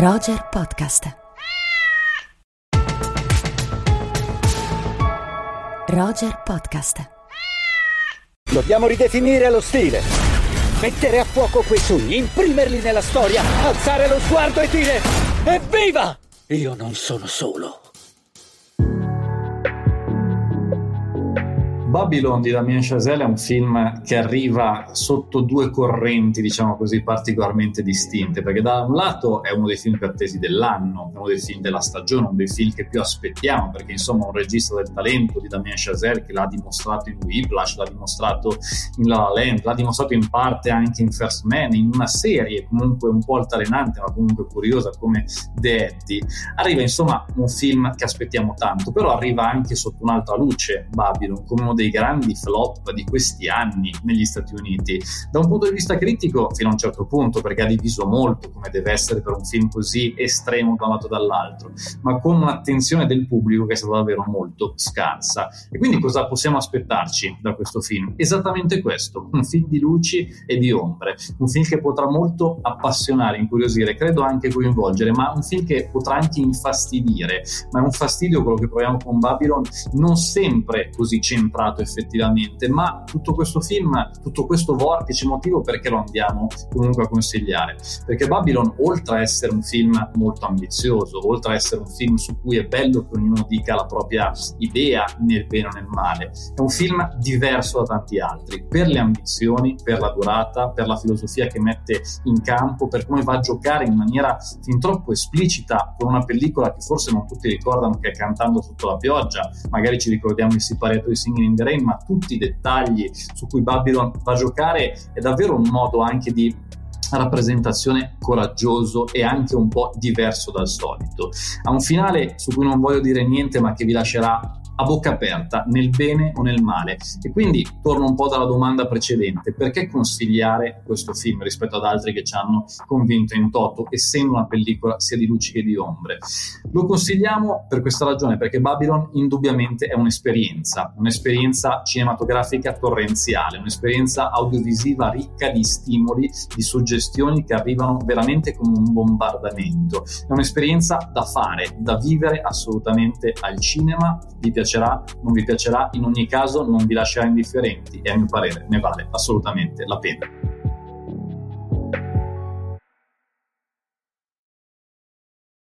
Roger Podcast. Roger Podcast. Dobbiamo ridefinire lo stile. Mettere a fuoco quei sogni, imprimerli nella storia, alzare lo sguardo e dire Evviva! Io non sono solo. Babylon di Damien Chazelle è un film che arriva sotto due correnti, diciamo così, particolarmente distinte, perché da un lato è uno dei film più attesi dell'anno, uno dei film della stagione, uno dei film che più aspettiamo, perché insomma un regista del talento di Damien Chazelle che l'ha dimostrato in Whiplash, l'ha dimostrato in La La Land, l'ha dimostrato in parte anche in First Man, in una serie comunque un po' altalenante, ma comunque curiosa come The Eddie. Arriva insomma un film che aspettiamo tanto, però arriva anche sotto un'altra luce Babylon, come uno dei grandi flop di questi anni negli Stati Uniti. Da un punto di vista critico, fino a un certo punto, perché ha diviso molto, come deve essere per un film così estremo da un lato dall'altro, ma con un'attenzione del pubblico che è stata davvero molto scarsa. E quindi cosa possiamo aspettarci da questo film? Esattamente questo, un film di luci e di ombre, un film che potrà molto appassionare, incuriosire, credo anche coinvolgere, ma un film che potrà anche infastidire, ma è un fastidio quello che proviamo con Babylon non sempre così centrato centrato effettivamente, ma tutto questo film, tutto questo vortice motivo perché lo andiamo comunque a consigliare? Perché Babylon, oltre a essere un film molto ambizioso, oltre a essere un film su cui è bello che ognuno dica la propria idea nel bene o nel male, è un film diverso da tanti altri, per le ambizioni, per la durata, per la filosofia che mette in campo, per come va a giocare in maniera fin troppo esplicita con una pellicola che forse non tutti ricordano che è Cantando sotto la pioggia, magari ci ricordiamo il siparetto di Singing in Rain, ma tutti i dettagli su cui Babylon va a giocare è davvero un modo anche di rappresentazione coraggioso e anche un po' diverso dal solito. Ha un finale su cui non voglio dire niente, ma che vi lascerà a bocca aperta, nel bene o nel male. E quindi torno un po' dalla domanda precedente, perché consigliare questo film rispetto ad altri che ci hanno convinto in toto, essendo una pellicola sia di luci che di ombre? Lo consigliamo per questa ragione, perché Babylon indubbiamente è un'esperienza, un'esperienza cinematografica torrenziale, un'esperienza audiovisiva ricca di stimoli, di suggestioni che arrivano veramente come un bombardamento. È un'esperienza da fare, da vivere assolutamente al cinema, vi piace piacerà, non vi piacerà, in ogni caso non vi lascerà indifferenti e a mio parere ne vale assolutamente la pena.